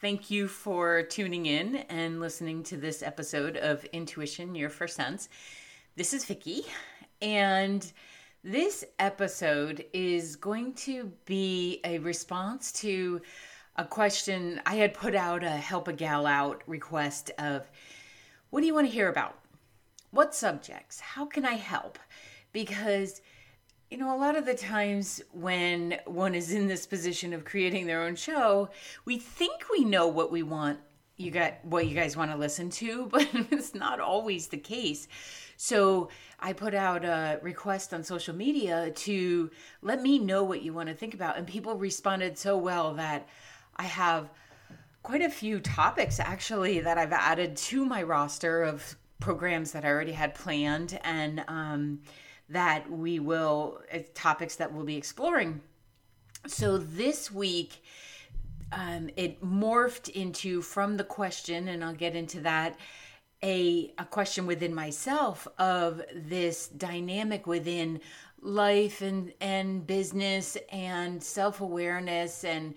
Thank you for tuning in and listening to this episode of Intuition Your First Sense. This is Vicki, and this episode is going to be a response to a question I had put out a help a gal out request of what do you want to hear about? What subjects? How can I help? Because you know, a lot of the times when one is in this position of creating their own show, we think we know what we want you got what you guys want to listen to, but it's not always the case. So I put out a request on social media to let me know what you want to think about, and people responded so well that I have quite a few topics actually that I've added to my roster of programs that I already had planned, and um, that we will, uh, topics that we'll be exploring. So this week, um, it morphed into from the question, and I'll get into that. A, a question within myself of this dynamic within life and, and business and self awareness and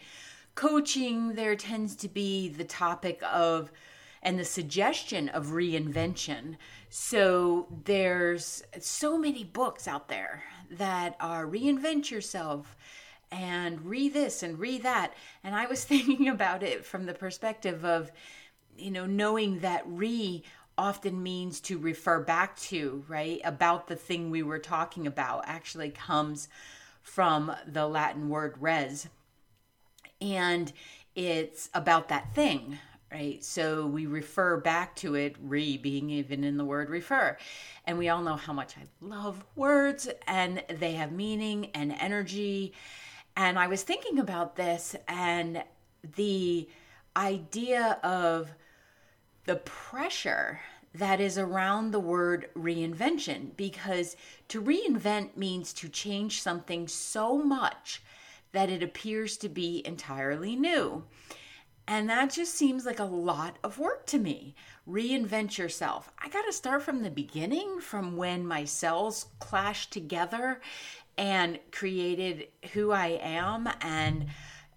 coaching. There tends to be the topic of and the suggestion of reinvention. So there's so many books out there that are reinvent yourself and re this and re that. And I was thinking about it from the perspective of, you know, knowing that re often means to refer back to, right? About the thing we were talking about actually comes from the Latin word res. And it's about that thing, right? So we refer back to it, re being even in the word refer. And we all know how much I love words and they have meaning and energy. And I was thinking about this and the idea of the pressure that is around the word reinvention because to reinvent means to change something so much that it appears to be entirely new. And that just seems like a lot of work to me. Reinvent yourself. I got to start from the beginning, from when my cells clashed together and created who I am and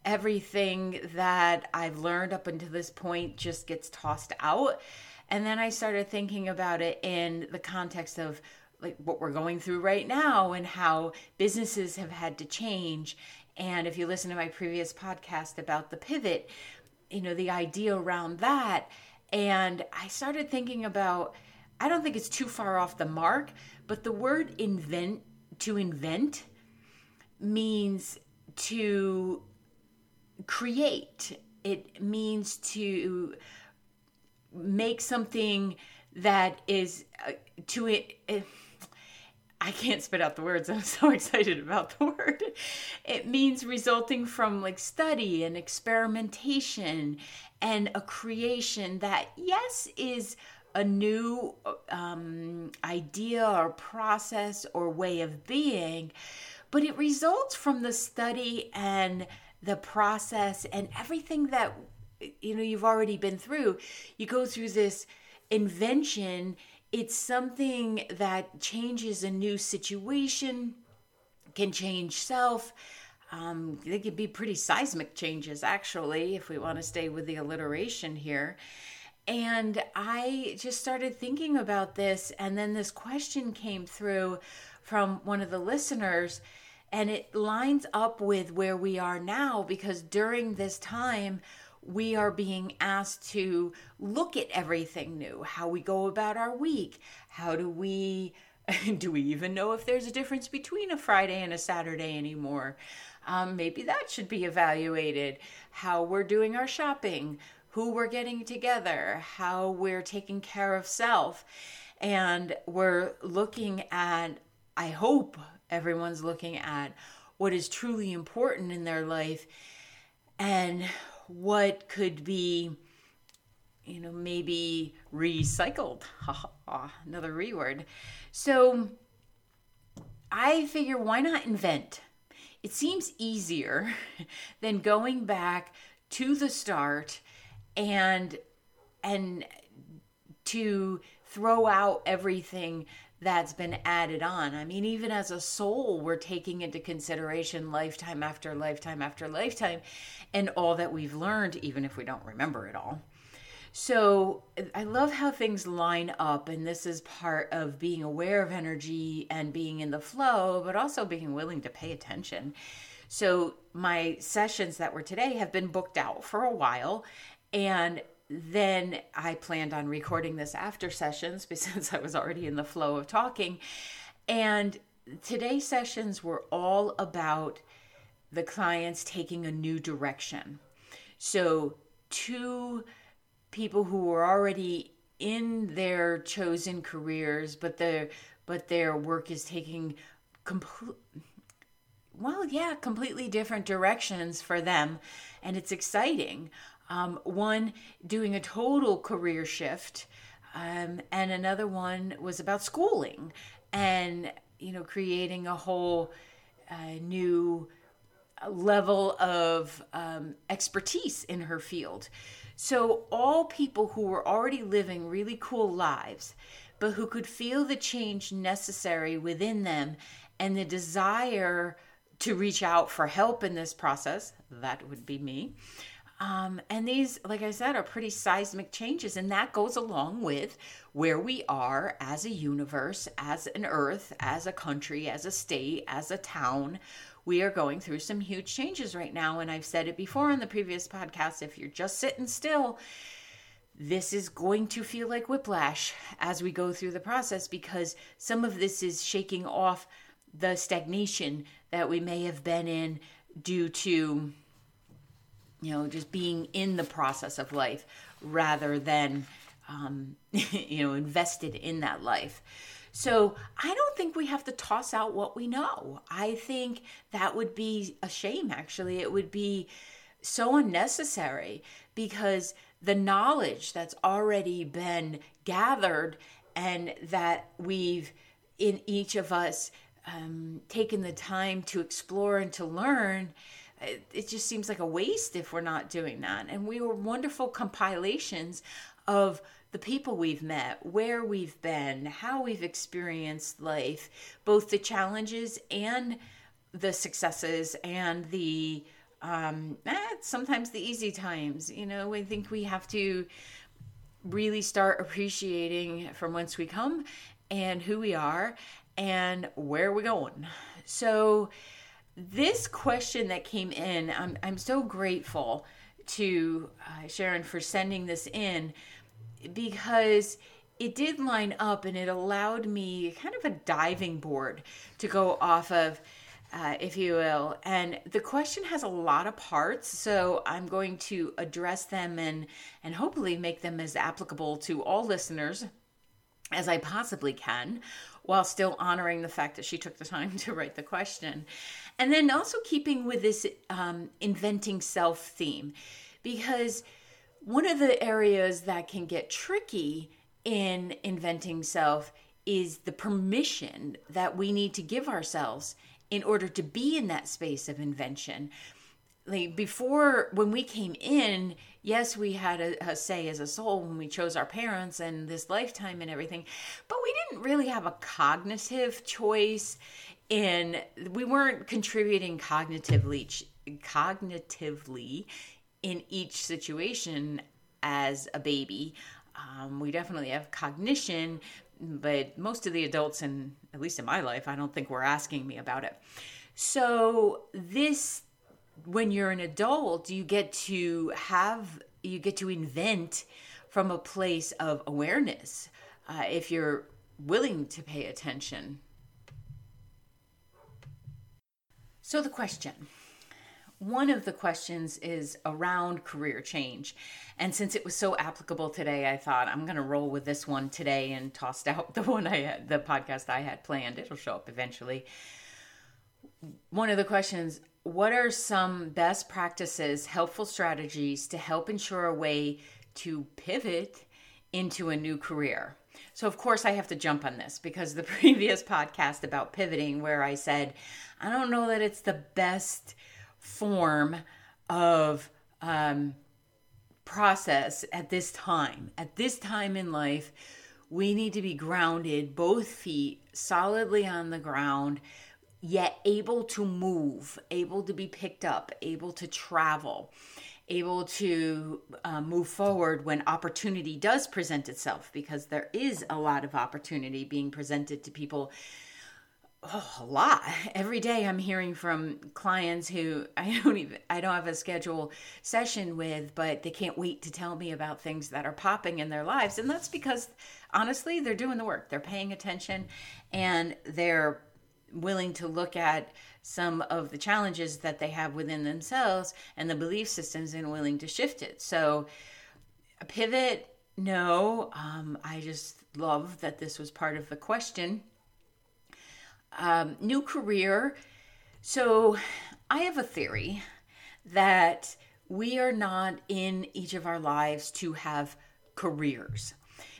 everything that I've learned up until this point just gets tossed out. And then I started thinking about it in the context of like what we're going through right now and how businesses have had to change. And if you listen to my previous podcast about the pivot, you know, the idea around that. And I started thinking about, I don't think it's too far off the mark, but the word invent, to invent, means to create. It means to make something that is uh, to it. Uh, I can't spit out the words. I'm so excited about the word. It means resulting from like study and experimentation and a creation that, yes, is a new um, idea or process or way of being, but it results from the study and the process and everything that you know you've already been through. You go through this invention it's something that changes a new situation, can change self. Um, they could be pretty seismic changes, actually, if we want to stay with the alliteration here. And I just started thinking about this, and then this question came through from one of the listeners, and it lines up with where we are now because during this time, we are being asked to look at everything new. How we go about our week. How do we do we even know if there's a difference between a friday and a saturday anymore? Um, maybe that should be evaluated. How we're doing our shopping. Who we're getting together. How we're taking care of self. And we're looking at i hope everyone's looking at what is truly important in their life. And what could be you know maybe recycled. Another reword so i figure why not invent? It seems easier than going back to the start and and to throw out everything that's been added on. I mean, even as a soul, we're taking into consideration lifetime after lifetime after lifetime and all that we've learned, even if we don't remember it all. So I love how things line up, and this is part of being aware of energy and being in the flow, but also being willing to pay attention. So my sessions that were today have been booked out for a while, and then I planned on recording this after sessions since I was already in the flow of talking. And today's sessions were all about the clients taking a new direction. So, two people who were already in their chosen careers, but their but their work is taking complete well, yeah, completely different directions for them, and it's exciting. Um, one doing a total career shift, um, and another one was about schooling and you know creating a whole uh, new level of um, expertise in her field. So all people who were already living really cool lives, but who could feel the change necessary within them and the desire to reach out for help in this process, that would be me um, and these, like I said, are pretty seismic changes. And that goes along with where we are as a universe, as an earth, as a country, as a state, as a town. We are going through some huge changes right now. And I've said it before in the previous podcast if you're just sitting still, this is going to feel like whiplash as we go through the process because some of this is shaking off the stagnation that we may have been in due to you know, just being in the process of life rather than, um, you know, invested in that life. So I don't think we have to toss out what we know. I think that would be a shame, actually. It would be so unnecessary because the knowledge that's already been gathered and that we've in each of us um, taken the time to explore and to learn it, just seems like a waste if we're not doing that. And we were wonderful compilations of the people we've met, where we've been, how we've experienced life, both the challenges and the successes and the um, eh, sometimes the easy times. You know, I think we have to really start appreciating from whence we come and who we are and where we're going. So, this question that came in, I'm, I'm so grateful to uh, Sharon for sending this in because it did line up and it allowed me kind of a diving board to go off of, uh, if you will. And the question has a lot of parts, so I'm going to address them and and hopefully make them as applicable to all listeners as I possibly can, while still honoring the fact that she took the time to write the question. And then also keeping with this um, inventing self theme, because one of the areas that can get tricky in inventing self is the permission that we need to give ourselves in order to be in that space of invention like before when we came in yes we had a, a, say as a soul when we chose our parents and this lifetime and everything but we didn't really have a cognitive choice in we weren't contributing cognitively cognitively in each situation as a baby. Um, we definitely have cognition but most of the adults and at least in my life i don't think were asking me about it. So this when you're an adult, you get to have, you get to invent from a place of awareness uh, if you're willing to pay attention. So, the question one of the questions is around career change. And since it was so applicable today, I thought I'm going to roll with this one today and tossed out the one I had, the podcast I had planned. It'll show up eventually. One of the questions what are some best practices, helpful strategies to help ensure a way to pivot into a new career? So, of course, I have to jump on this because the previous podcast about pivoting, where I said, I don't know that it's the best form of um, process at this time. At this time in life, we need to be grounded, both feet solidly on the ground, yet able to move, able to be picked up, able to travel, able to uh, move forward when opportunity does present itself, because there is a lot of opportunity being presented to people oh, a lot. Every day i'm hearing from clients who i don't even i don't have a schedule session with but they can't wait to tell me about things that are popping in their lives. And that's because honestly they're doing the work. They're paying attention and they're willing to look at some of the challenges that they have within themselves and the belief systems and willing to shift it. So a pivot no. Um, i just love that this was part of the question. Um, new career. So I have a theory that we are not in each of our lives to have careers,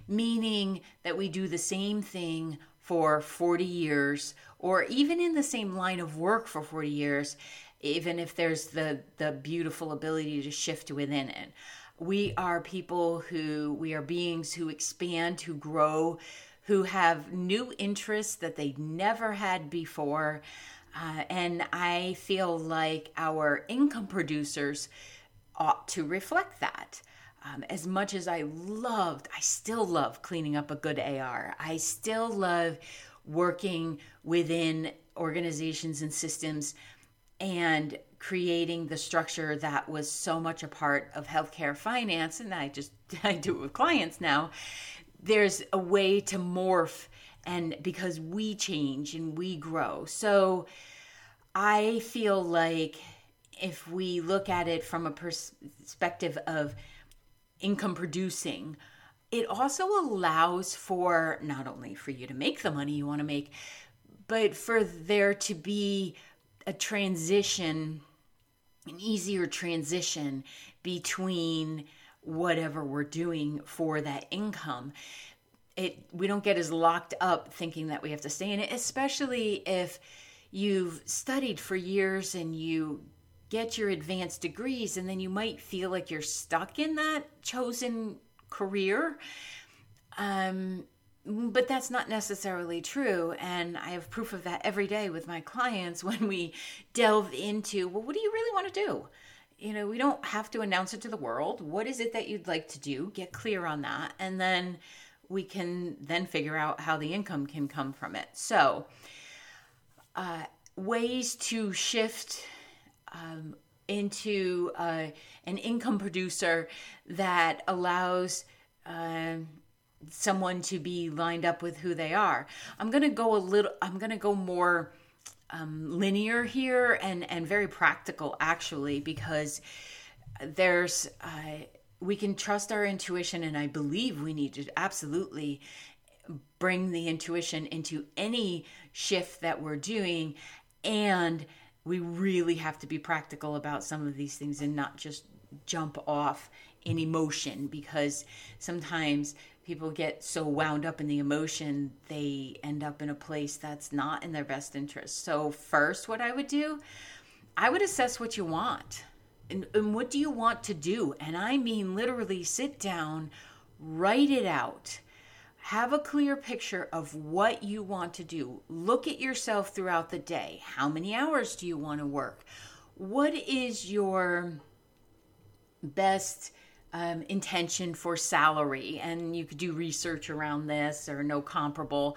meaning that we do the same thing for 40 years or even in the same line of work for 40 years even if there's the the beautiful ability to shift within it we are people who we are beings who expand who grow who have new interests that they never had before. Uh, and I feel like our income producers ought to reflect that. Um, as much as I loved, I still love cleaning up a good AR. I still love working within organizations and systems and creating the structure that was so much a part of healthcare finance. And I just, I do it with clients now there's a way to morph and because we change and we grow. So I feel like if we look at it from a perspective of income producing, it also allows for not only for you to make the money you want to make, but for there to be a transition, an easier transition between whatever we're doing for that income. It we don't get as locked up thinking that we have to stay in it especially if you've studied for years and you get your advanced degrees and then you might feel like you're stuck in that chosen career um, but that's not necessarily true and i have proof of that every day with my clients when we delve into well what do you really want to do you know, we don't have to announce it to the world. What is it that you'd like to do? Get clear on that. And then we can then figure out how the income can come from it. So, uh, ways to shift um, into uh, an income producer that allows uh, someone to be lined up with who they are. I'm going to go a little, I'm going to go more um, linear here and and very practical actually because there's uh, we can trust our intuition and i believe we need to absolutely bring the intuition into any shift that we're doing and we really have to be practical about some of these things and not just jump off in emotion because sometimes people get so wound up in the emotion, they end up in a place that's not in their best interest. So, first, what I would do, I would assess what you want. And, and what do you want to do? And I mean, literally, sit down, write it out. Have a clear picture of what you want to do. Look at yourself throughout the day. How many hours do you want to work? What is your best um, intention for salary, and you could do research around this or no comparable.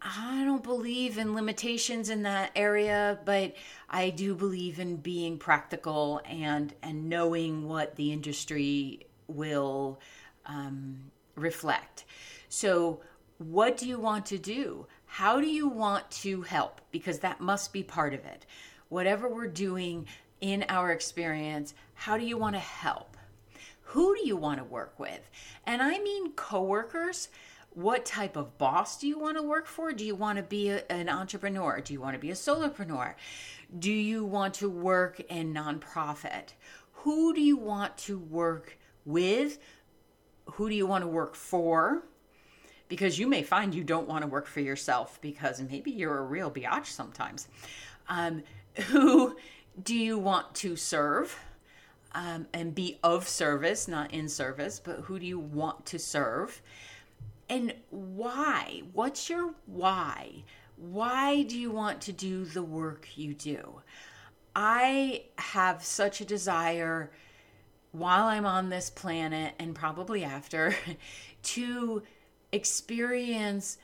I don't believe in limitations in that area, but I do believe in being practical and and knowing what the industry will um, reflect. So, what do you want to do? How do you want to help? Because that must be part of it. Whatever we're doing in our experience, how do you want to help? Who do you want to work with? And I mean coworkers. What type of boss do you want to work for? Do you want to be a, an entrepreneur? Do you want to be a solopreneur? Do you want to work in nonprofit? Who do you want to work with? Who do you want to work for? Because you may find you don't want to work for yourself because maybe you're a real biatch sometimes. Um, who do you want to serve? um, and be of service, not in service, but who do you want to serve? and why? What's your why? Why do you want to do the work you do? I have such a desire while I'm on this planet and probably after to experience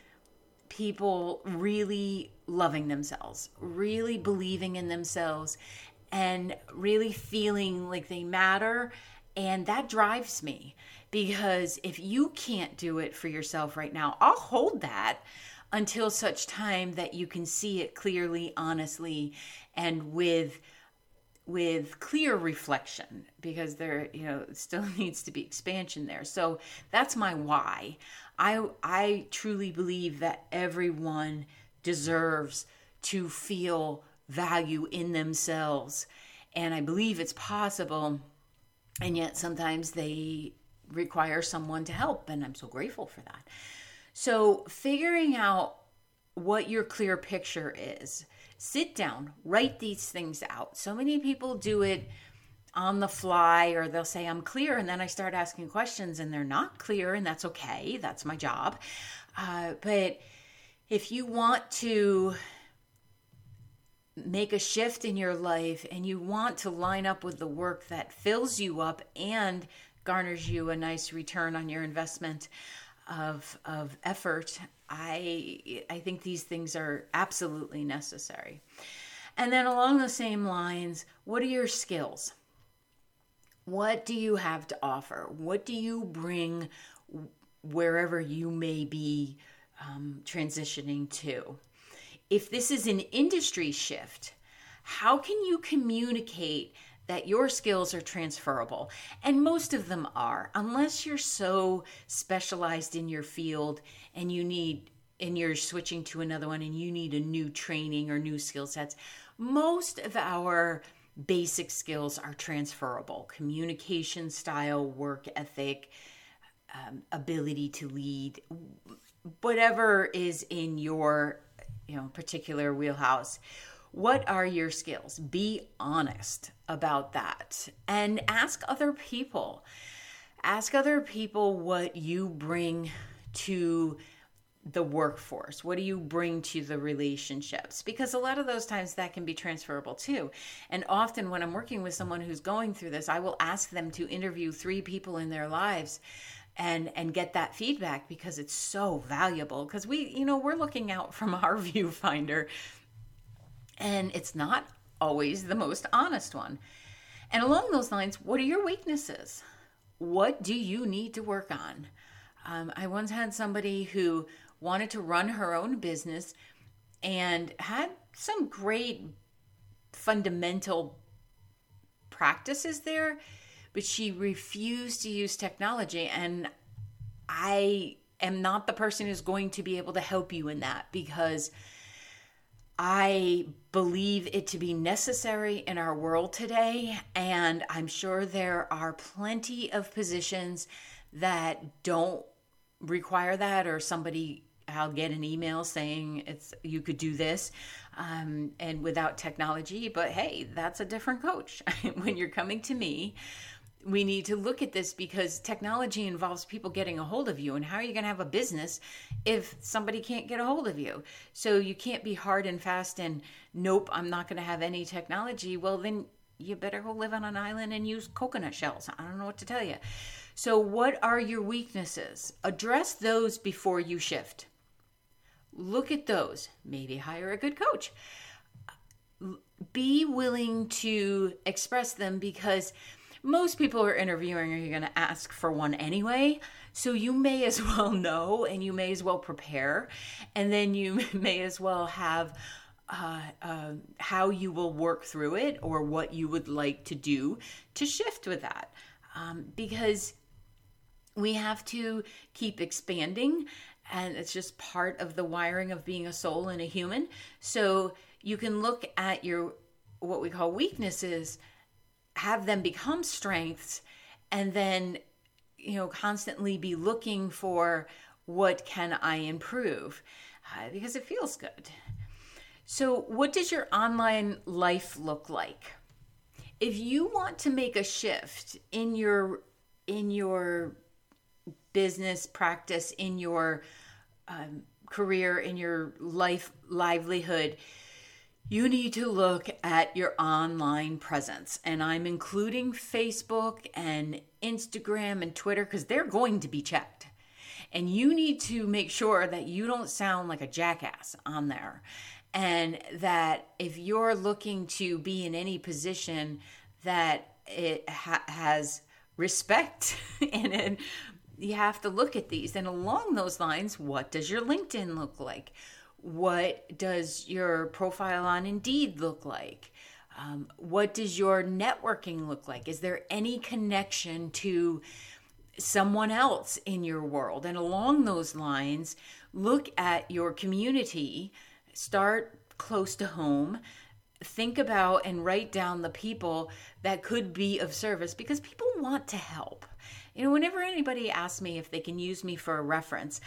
people really loving themselves, really mm-hmm. believing in themselves, and really feeling like they matter. And that drives me because if you can't do it for yourself right now, I'll hold that until such time that you can see it clearly, honestly, and with with clear reflection because there you know still needs to be expansion there. So that's my why i i truly believe that everyone deserves to feel value in themselves and i believe it's possible and yet sometimes they require someone to help and i'm so grateful for that so figuring out what your clear picture is sit down, write these things out. So many people do it on the fly or they'll say i'm clear and then i start asking questions and they're not clear and that's okay that's my job uh, but if you want to make a shift in your life and you want to line up with the work that fills you up and garners you a nice return on your investment of of effort I I think these things are absolutely necessary. And then along the same lines, what are your skills? What do you have to offer? What do you bring wherever you may be um, transitioning to? If this is an industry shift, how can you communicate that your skills are transferable. And most of them are, unless you're so specialized in your field and you need and you're switching to another one and you need a new training or new skill sets. Most of our basic skills are transferable communication style, work ethic, um, ability to lead, whatever is in your you know particular wheelhouse what are your skills? Be honest about that and ask other people. Ask other people what you bring to the workforce? What do you bring to the relationships? Because a lot of those times that can be transferable too. And often when I'm working with someone who's going through this, I will ask them to interview three people in their lives and and get that feedback because it's so valuable because we you know we're looking out from our viewfinder and it's not always the most honest one. And along those lines, what are your weaknesses? What do you need to work on? Um, I once had somebody who wanted to run her own business and had some great fundamental practices there, but she refused to use technology. And I am not the person who's going to be able to help you in that because I believe it to be necessary in our world today. And I'm sure there are plenty of positions that don't require that, or somebody, I'll get an email saying it's you could do this um, and without technology. But hey, that's a different coach. when you're coming to me, we need to look at this because technology involves people getting a hold of you and how are you going to have a business if somebody can't get a hold of you so you can't be hard and fast and nope i'm not going to have any technology well then you better go live on an island and use coconut shells. I don't know what to tell you so what are your weaknesses? Address those before you shift. Look at those. Maybe hire a good coach. Be willing to express them because most people who are interviewing are going to ask for one anyway. So you may as well know and you may as well prepare. And then you may as well have uh, uh, how you will work through it or what you would like to do to shift with that. Um, because we have to keep expanding and it's just part of the wiring of being a soul and a human. So you can look at your what we call weaknesses have them become strengths and then you know constantly be looking for what can i improve uh, because it feels good so what does your online life look like if you want to make a shift in your in your business practice, in your um, career, in your life livelihood, you need to look at your online presence. And I'm including Facebook and Instagram and Twitter because they're going to be checked. And you need to make sure that you don't sound like a jackass on there. And that if you're looking to be in any position that it ha- has respect in it, you have to look at these. And along those lines, what does your LinkedIn look like? What does your profile on Indeed look like? Um, what does your networking look like? Is there any connection to someone else in your world? And along those lines, look at your community, start close to home. Think about and write down the people that could be of service because people want to help. You know, whenever anybody asks me if they can use me for a reference,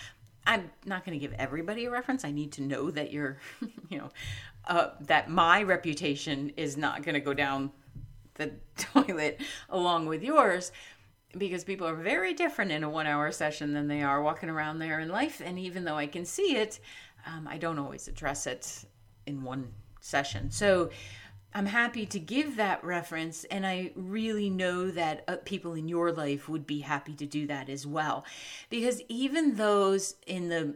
I'm not going to give everybody a reference. I need to know that you're, you know, uh, that my reputation is not going to go down the toilet along with yours because people are very different in a one hour session than they are walking around there in life. And even though I can see it, um, I don't always address it in one session. So I'm happy to give that reference, and I really know that uh, people in your life would be happy to do that as well. Because even those in the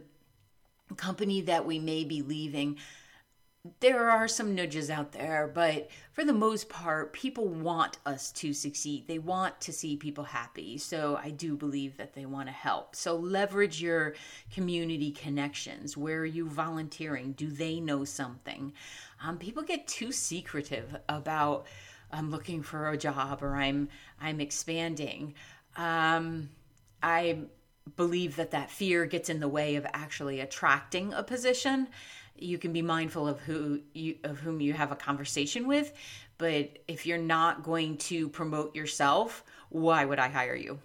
company that we may be leaving, there are some nudges out there, but for the most part, people want us to succeed. They want to see people happy. So I do believe that they want to help. So leverage your community connections. Where are you volunteering? Do they know something? Um, people get too secretive about I'm looking for a job or I'm I'm expanding. Um, I believe that that fear gets in the way of actually attracting a position you can be mindful of who you of whom you have a conversation with but if you're not going to promote yourself why would i hire you?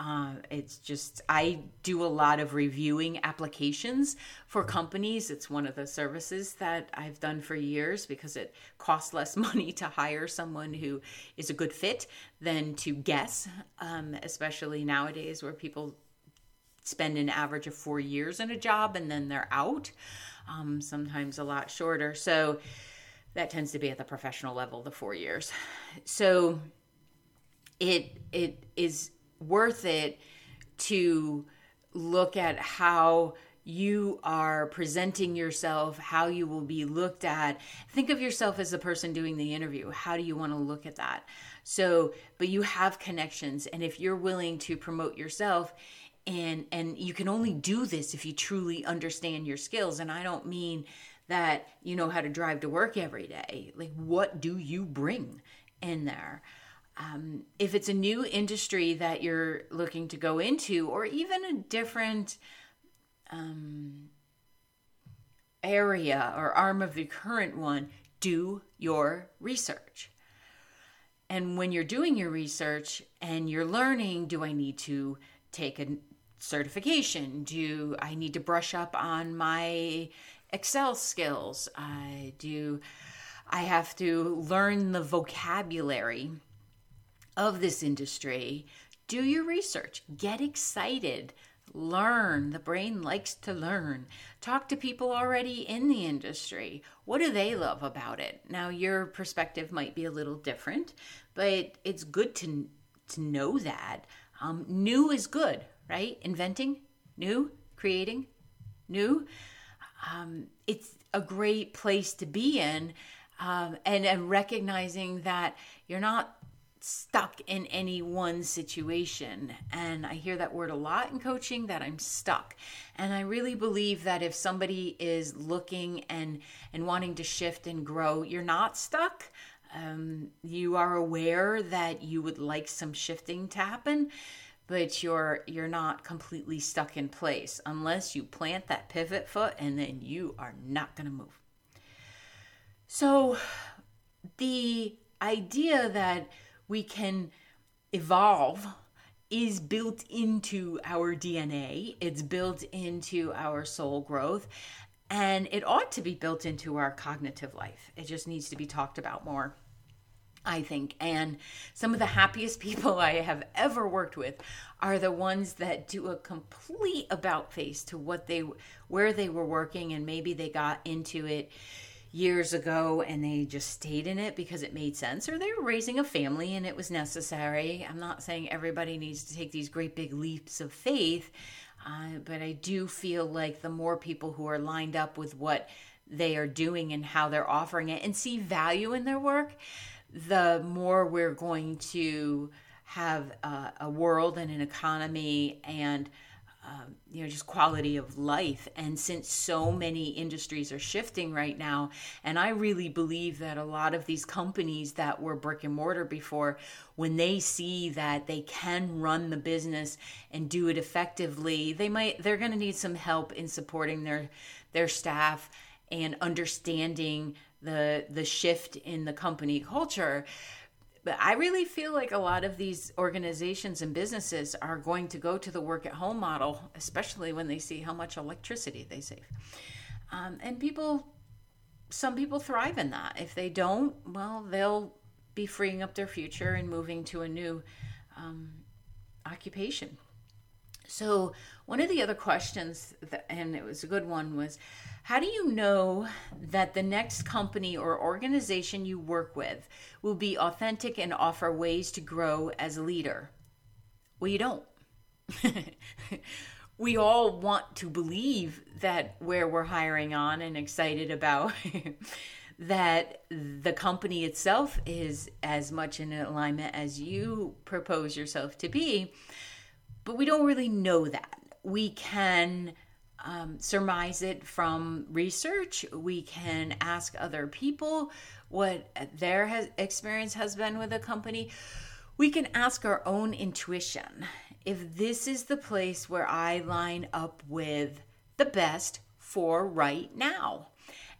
Uh, it's just i do a lot of reviewing applications for companies. It's one of the services that i've done for years because it costs less money to hire someone who is a good fit than to guess um, especially nowadays where people spend an average of four years in a job and then they're out um, sometimes a lot shorter. So that tends to be at the professional level, the four years. So it it is worth it to look at how you are presenting yourself, how you will be looked at. Think of yourself as the person doing the interview. How do you want to look at that? So, but you have connections, and if you're willing to promote yourself, and and you can only do this if you truly understand your skills. And i don't mean that you know how to drive to work every day. Like what do you bring in there? Um, if it's a new industry that you're looking to go into or even a different um, area or arm of the current one do your research. And when you're doing your research and you're learning do i need to take a certification? Do I need to brush up on my Excel skills? Uh, do I have to learn the vocabulary of this industry? Do your research, get excited, learn. The brain likes to learn. Talk to people already in the industry. What do they love about it? Now, your perspective might be a little different, but it's good to, to know that. Um, new is good right? Inventing, new, creating, new. Um, it's a great place to be in, um, and and recognizing that you're not stuck in any one situation. And I hear that word a lot in coaching that I'm stuck. And I really believe that if somebody is looking and and wanting to shift and grow, you're not stuck. Um, you are aware that you would like some shifting to happen but you're you're not completely stuck in place unless you plant that pivot foot and then you are not going to move. So the idea that we can evolve is built into our DNA, it's built into our soul growth, and it ought to be built into our cognitive life. It just needs to be talked about more. I think. And some of the happiest people I have ever worked with are the ones that do a complete about face to what they where they were working and maybe they got into it years ago and they just stayed in it because it made sense or they were raising a family and it was necessary. I'm not saying everybody needs to take these great big leaps of faith, uh, but I do feel like the more people who are lined up with what they are doing and how they're offering it and see value in their work, the more we're going to have uh, a world and an economy and um, you know just quality of life. And since so many industries are shifting right now and i really believe that a lot of these companies that were brick and mortar before when they see that they can run the business and do it effectively they might they're going to need some help in supporting their their staff and understanding the the shift in the company culture but I really feel like a lot of these organizations and businesses are going to go to the work at home model, especially when they see how much electricity they save. Um, and people, some people thrive in that. If they don't, well, they'll be freeing up their future and moving to a new um, occupation. So, one of the other questions, that, and it was a good one, was how do you know that the next company or organization you work with will be authentic and offer ways to grow as a leader? Well, you don't. we all want to believe that where we're hiring on and excited about that the company itself is as much in alignment as you propose yourself to be but we don't really know that we can um, surmise it from research. We can ask other people what their has, experience has been with a company. We can ask our own intuition if this is the place where I line up with the best for right now.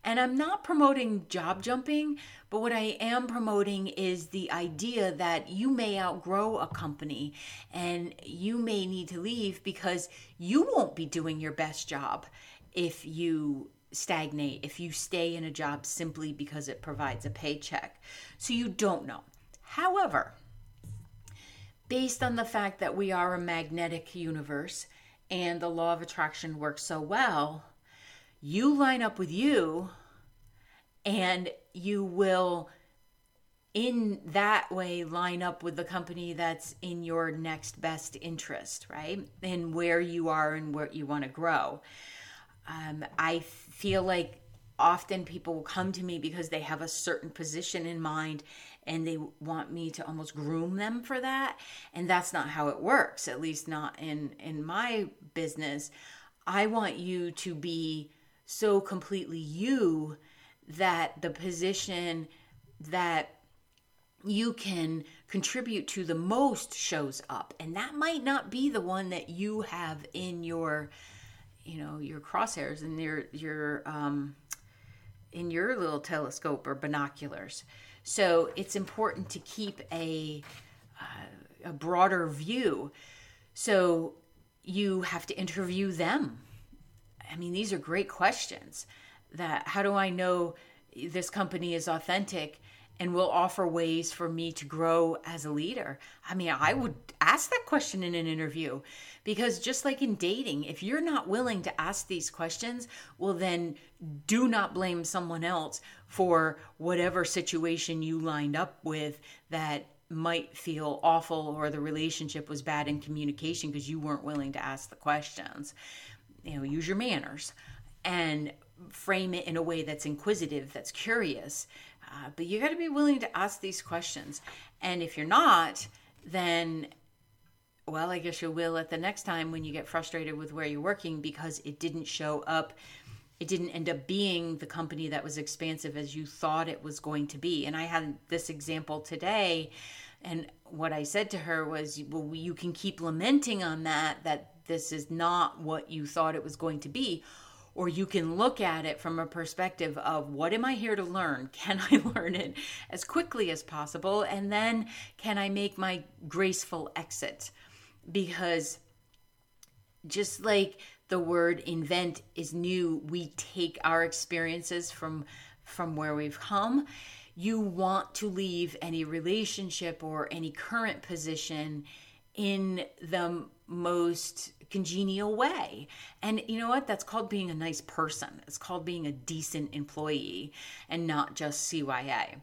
And I'm not promoting job jumping, but what I am promoting is the idea that you may outgrow a company and you may need to leave because you won't be doing your best job if you stagnate, if you stay in a job simply because it provides a paycheck. So you don't know. However, based on the fact that we are a magnetic universe and the law of attraction works so well, you line up with you and you will in that way line up with the company that's in your next best interest right? And where you are and where you want to grow. Um, i feel like often people will come to me because they have a certain position in mind and they want me to almost groom them for that and that's not how it works at least not in in my business. I want you to be so completely you that the position that you can contribute to the most shows up. And that might not be the one that you have in your you know your crosshairs and your your um in your little telescope or binoculars. So it's important to keep a uh, a broader view. So you have to interview them. I mean these are great questions that how do I know this company is authentic and will offer ways for me to grow as a leader? I mean, I would ask that question in an interview because just like in dating, if you're not willing to ask these questions, well, then do not blame someone else for whatever situation you lined up with that might feel awful or the relationship was bad in communication because you weren't willing to ask the questions. You know, use your manners. And frame it in a way that's inquisitive, that's curious. Uh, but you got to be willing to ask these questions. And if you're not, then, well, I guess you will at the next time when you get frustrated with where you're working because it didn't show up. It didn't end up being the company that was expansive as you thought it was going to be. And I had this example today. And what I said to her was, well, you can keep lamenting on that, that this is not what you thought it was going to be or you can look at it from a perspective of what am I here to learn? Can I learn it as quickly as possible? And then can I make my graceful exit? Because just like the word invent is new, we take our experiences from from where we've come. you want to leave any relationship or any current position in the most congenial way. And you know what? That's called being a nice person. It's called being a decent employee and not just CYA.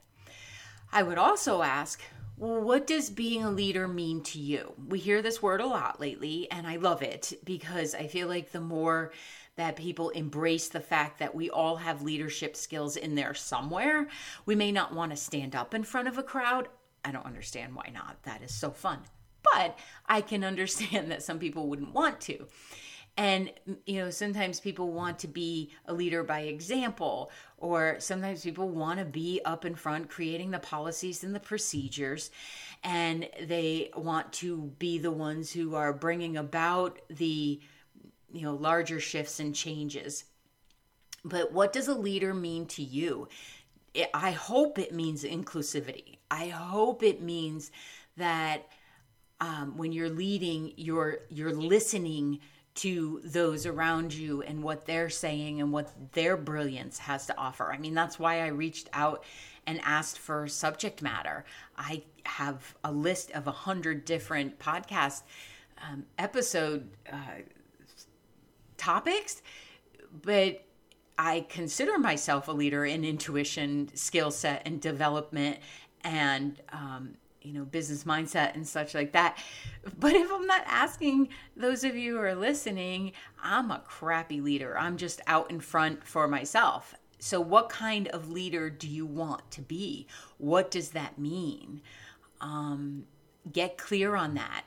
I would also ask, what does being a leader mean to you? We hear this word a lot lately, and I love it because I feel like the more that people embrace the fact that we all have leadership skills in there somewhere, we may not want to stand up in front of a crowd. I don't understand why not. That is so fun. But I can understand that some people wouldn't want to. And, you know, sometimes people want to be a leader by example, or sometimes people want to be up in front creating the policies and the procedures, and they want to be the ones who are bringing about the, you know, larger shifts and changes. But what does a leader mean to you? I hope it means inclusivity. I hope it means that um, when you're leading, you're you're listening to those around you and what they're saying and what their brilliance has to offer. I mean, that's why I reached out and asked for subject matter. I have a list of a hundred different podcast um, episode uh, topics, but I consider myself a leader in intuition, skill set, and development, and um, you know business mindset and such like that. But if i'm not asking those of you who are listening i'm a crappy leader. I'm just out in front for myself. So what kind of leader do you want to be? What does that mean? Um, get clear on that.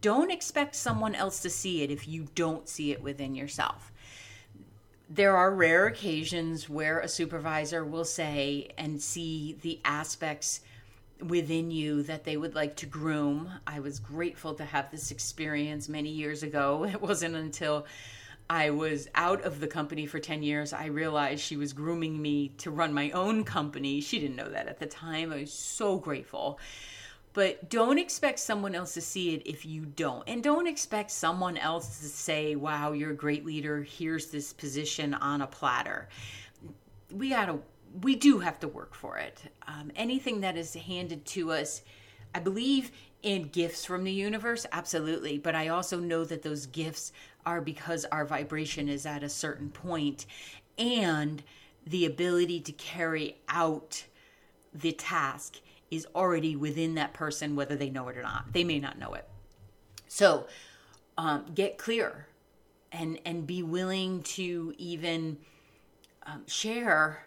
Don't expect someone else to see it if you don't see it within yourself. There are rare occasions where a supervisor will say and see the aspects within you that they would like to groom. I was grateful to have this experience many years ago. It wasn't until I was out of the company for 10 years I realized she was grooming me to run my own company. She didn't know that at the time. I was so grateful. But don't expect someone else to see it if you don't. And don't expect someone else to say, wow, you're a great leader. Here's this position on a platter. We got to we do have to work for it. Um, anything that is handed to us, I believe in gifts from the universe, absolutely. But I also know that those gifts are because our vibration is at a certain point and the ability to carry out the task is already within that person, whether they know it or not. They may not know it. So um, get clear and and be willing to even um, share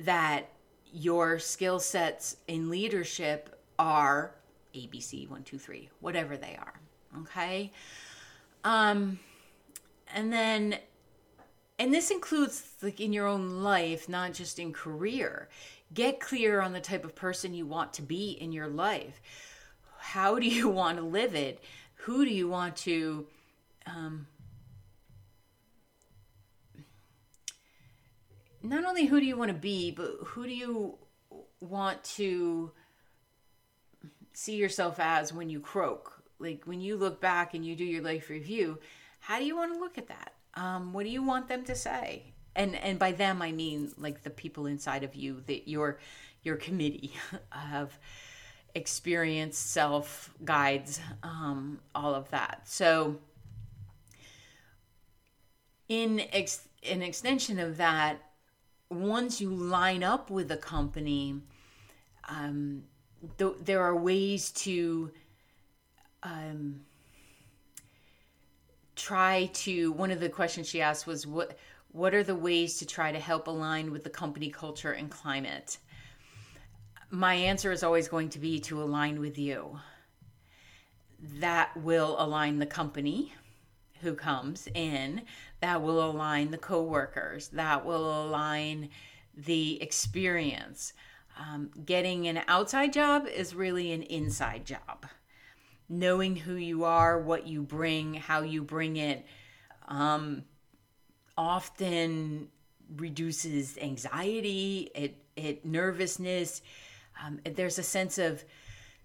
that your skill sets in leadership are ABC, one, two, three, whatever they are. Okay. Um, and then, and this includes like in your own life, not just in career. Get clear on the type of person you want to be in your life. How do you want to live it? Who do you want to um, not only who do you want to be, but who do you want to see yourself as when you croak? Like when you look back and you do your life review, how do you want to look at that? Um, what do you want them to say? And and by them I mean like the people inside of you that your your committee of experienced self guides, um, all of that. So in ex- an extension of that, once you line up with a company, um, th- there are ways to um, try to. One of the questions she asked was, "What what are the ways to try to help align with the company culture and climate?" My answer is always going to be to align with you. That will align the company who comes in that will align the coworkers that will align the experience. Um, getting an outside job is really an inside job. Knowing who you are what you bring how you bring it um, often reduces anxiety it, it nervousness. Um, there's a sense of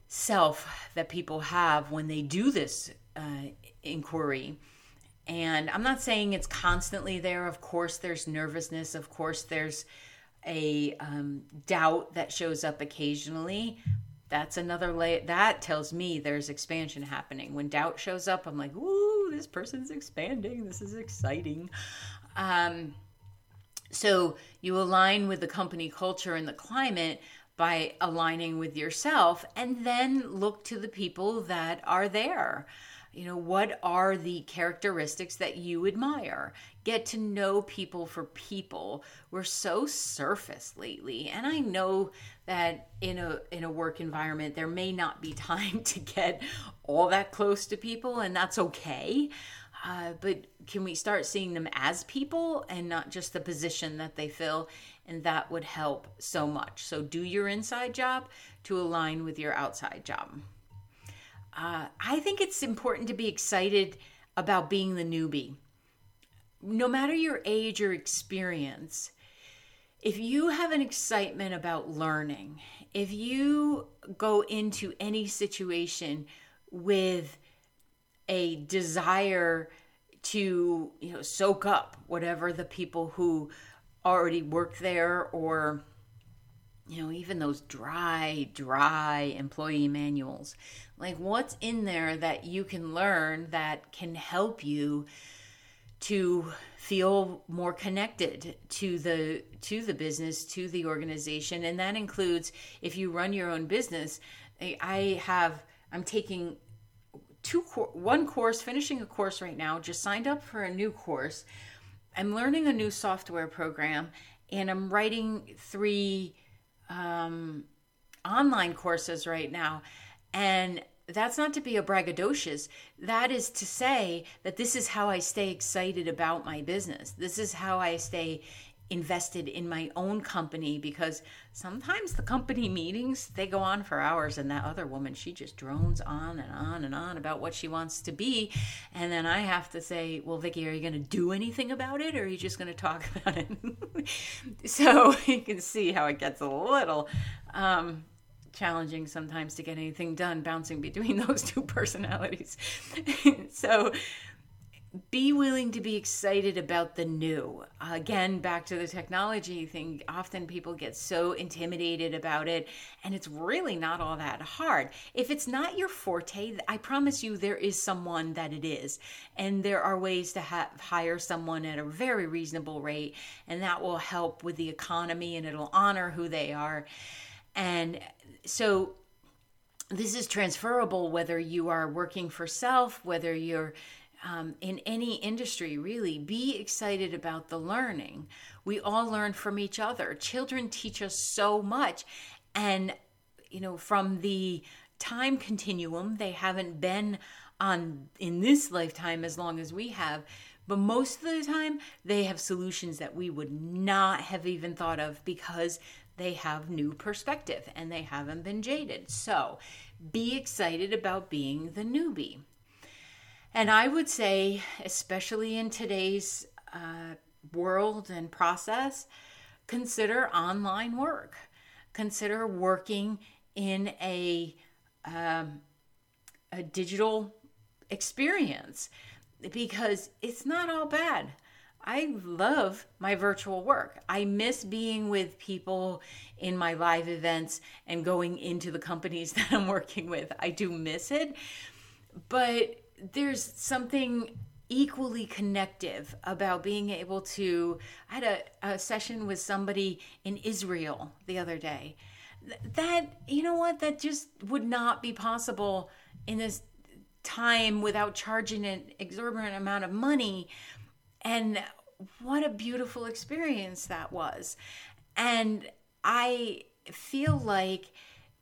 self that people have when they do this uh, inquiry and I'm not saying it's constantly there. Of course, there's nervousness. Of course, there's a um, doubt that shows up occasionally, that's another lay that tells me there's expansion happening. When doubt shows up, I'm like, ooh, this person's expanding. This is exciting. Um, so you align with the company culture and the climate by aligning with yourself and then look to the people that are there. You know, what are the characteristics that you admire? Get to know people for people. We're so surface lately. And I know that in a in a work environment there may not be time to get all that close to people and that's okay. Uh, but can we start seeing them as people and not just the position that they fill? And that would help so much. So do your inside job to align with your outside job. Uh, I think it's important to be excited about being the newbie. No matter your age or experience, if you have an excitement about learning, if you go into any situation with a desire to you know soak up whatever the people who already work there or you know even those dry dry employee manuals. Like what's in there that you can learn that can help you to feel more connected to the to the business to the organization? And that includes if you run your own business i have i'm taking two one course finishing a course right now just signed up for a new course. I'm learning a new software program and i'm writing three um, online courses right now. And that's not to be a braggadocious. That is to say that this is how i stay excited about my business. This is how i stay invested in my own company because sometimes the company meetings they go on for hours and that other woman she just drones on and on and on about what she wants to be. And then i have to say well vicki are you going to do anything about it or are you just going to talk about it? So you can see how it gets a little um, challenging sometimes to get anything done bouncing between those two personalities. So be willing to be excited about the new. Again, back to the technology thing, often people get so intimidated about it, and it's really not all that hard. If it's not your forte, I promise you there is someone that it is. And there are ways to ha- hire someone at a very reasonable rate, and that will help with the economy and it'll honor who they are. And so, this is transferable whether you are working for self, whether you're um, in any industry, really, be excited about the learning. We all learn from each other. Children teach us so much. And, you know, from the time continuum, they haven't been on in this lifetime as long as we have. But most of the time, they have solutions that we would not have even thought of because they have new perspective and they haven't been jaded. So be excited about being the newbie. And I would say, especially in today's uh, world and process, consider online work. Consider working in a um, a digital experience because it's not all bad. I love my virtual work. I miss being with people in my live events and going into the companies that I'm working with. I do miss it. But there's something equally connective about being able to i had a, a session with somebody in israel the other day. That you know what? That just would not be possible in this time without charging an exorbitant amount of money. And what a beautiful experience that was. And i feel like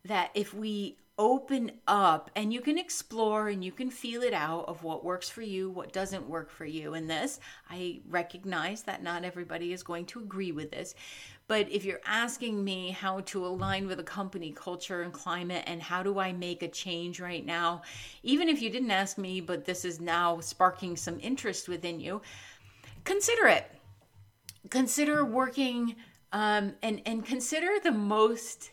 that if we open up and you can explore and you can feel it out of what works for you, what doesn't work for you. And this, I recognize that not everybody is going to agree with this. But if you're asking me how to align with a company culture and climate and how do I make a change right now, even if you didn't ask me, but this is now sparking some interest within you, consider it. Consider working um, and, and consider the most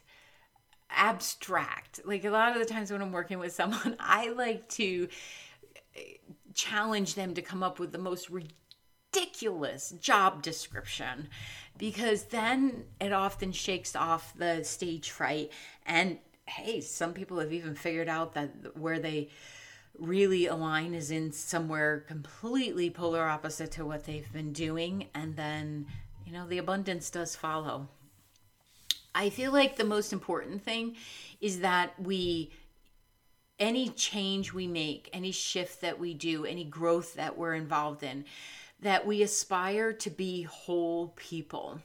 abstract. Like a lot of the times when I'm working with someone, I like to eh, challenge them to come up with the most ridiculous ridiculous job description because then it often shakes off the stage fright. And hey, some people have even figured out that where they really align is in somewhere completely polar opposite to what they've been doing. And then, you know, the abundance does follow. I feel like the most important thing is that we any change we make, any shift that we do, any growth that we're involved in, that we aspire to be whole people.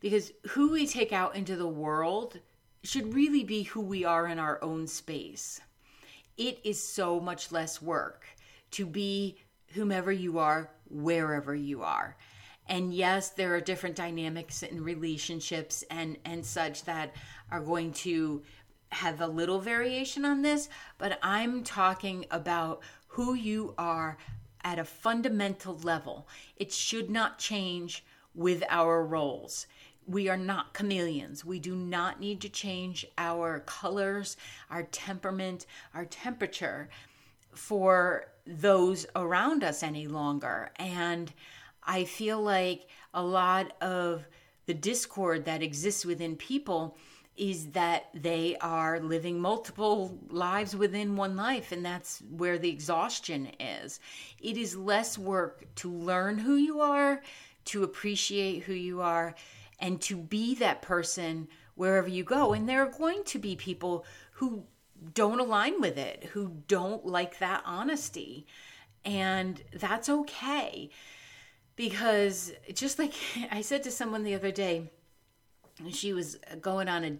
Because who we take out into the world should really be who we are in our own space. It is so much less work to be whomever you are, wherever you are. And yes, there are different dynamics and relationships and, and such that are going to have a little variation on this, but I'm talking about who you are at a fundamental level. It should not change with our roles. We are not chameleons. We do not need to change our colors, our temperament, our temperature for those around us any longer. And I feel like a lot of the discord that exists within people is that they are living multiple lives within one life, and that's where the exhaustion is. It is less work to learn who you are, to appreciate who you are, and to be that person wherever you go. And there are going to be people who don't align with it, who don't like that honesty. And that's okay. Because just like I said to someone the other day, she was going on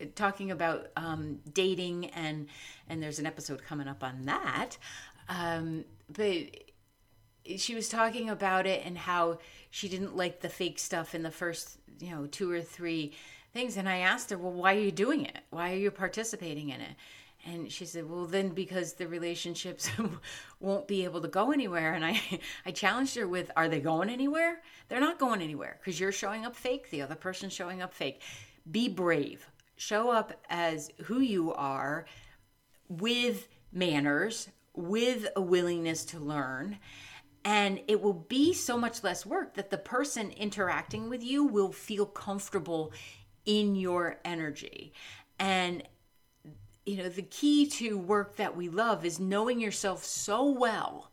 a talking about um, dating and and there's an episode coming up on that. Um, but she was talking about it and how she didn't like the fake stuff in the first you know two or three things. And i asked her well why are you doing it? Why are you participating in it and she said well then because the relationships won't be able to go anywhere and i i challenged her with are they going anywhere they're not going anywhere because you're showing up fake the other person's showing up fake be brave show up as who you are with manners, with a willingness to learn. And it will be so much less work that the person interacting with you will feel comfortable in your energy. And, you know, the key to work that we love is knowing yourself so well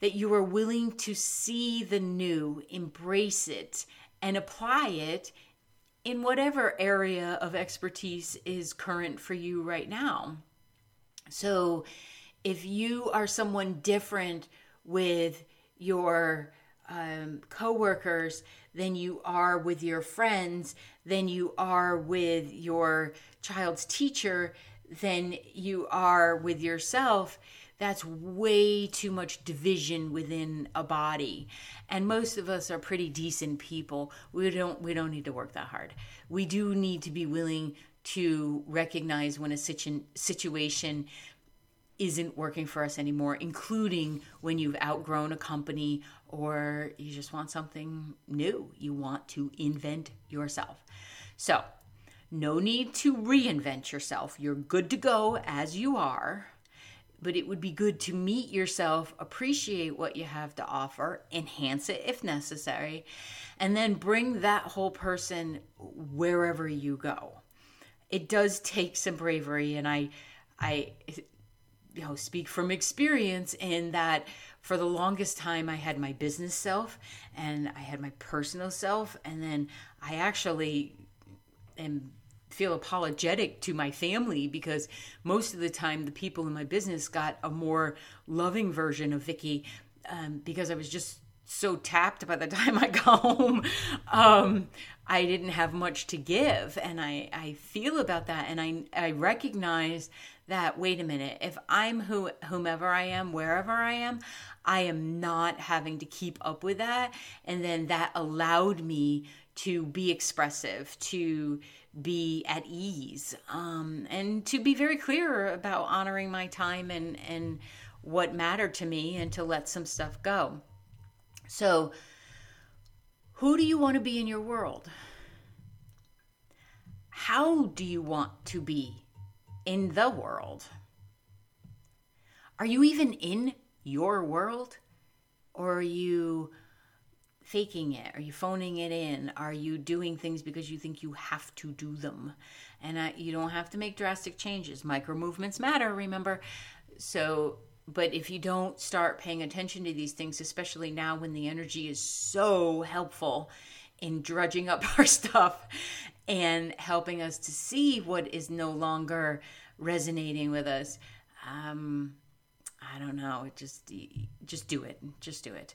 that you are willing to see the new, embrace it, and apply it in whatever area of expertise is current for you right now. So, if you are someone different with your um, coworkers than you are with your friends, than you are with your child's teacher, than you are with yourself, that's way too much division within a body. And most of us are pretty decent people. We don't we don't need to work that hard. We do need to be willing to recognize when a situ- situation isn't working for us anymore including when you've outgrown a company or you just want something new. You want to invent yourself. So no need to reinvent yourself you're good to go as you are but it would be good to meet yourself, appreciate what you have to offer, enhance it if necessary, and then bring that whole person wherever you go. It does take some bravery, and I, I, you know, speak from experience in that for the longest time I had my business self and I had my personal self, and then I actually am feel apologetic to my family because most of the time the people in my business got a more loving version of Vicki um, because I was just so tapped by the time I got home. Um, I didn't have much to give. And I, I feel about that. And I, I recognize that, wait a minute, if I'm who, whomever I am, wherever I am, I am not having to keep up with that. And then that allowed me to be expressive, to be at ease, um, and to be very clear about honoring my time and and what mattered to me, and to let some stuff go. So, who do you want to be in your world? How do you want to be in the world? Are you even in your world? Or are you faking it? Are you phoning it in? Are you doing things because you think you have to do them? And uh, you don't have to make drastic changes. Micro movements matter, remember? So, but if you don't start paying attention to these things, especially now when the energy is so helpful in drudging up our stuff and helping us to see what is no longer resonating with us, um, I don't know. Just just do it. Just do it.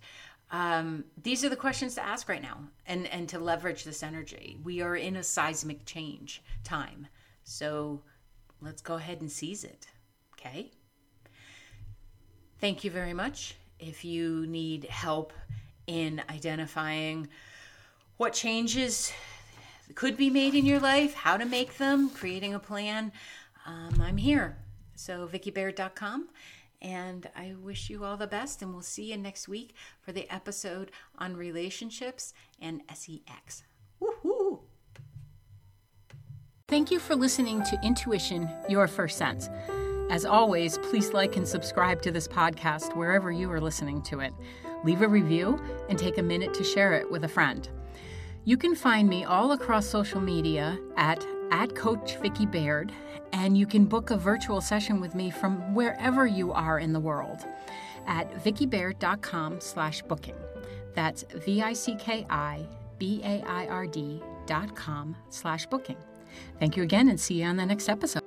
Um, these are the questions to ask right now, and and to leverage this energy. We are in a seismic change time, so let's go ahead and seize it. Okay. Thank you very much. If you need help in identifying what changes could be made in your life, how to make them, creating a plan, um, I'm here. So, vickibaird.com and I wish you all the best, and we'll see you next week for the episode on relationships and sex. Woohoo! Thank you for listening to Intuition Your First Sense. As always, please like and subscribe to this podcast wherever you are listening to it. Leave a review and take a minute to share it with a friend. You can find me all across social media at at Coach Vicki Baird, and you can book a virtual session with me from wherever you are in the world at vickibaird.com slash booking. That's V-I-C-K-I-B-A-I-R-D dot com slash booking. Thank you again and see you on the next episode.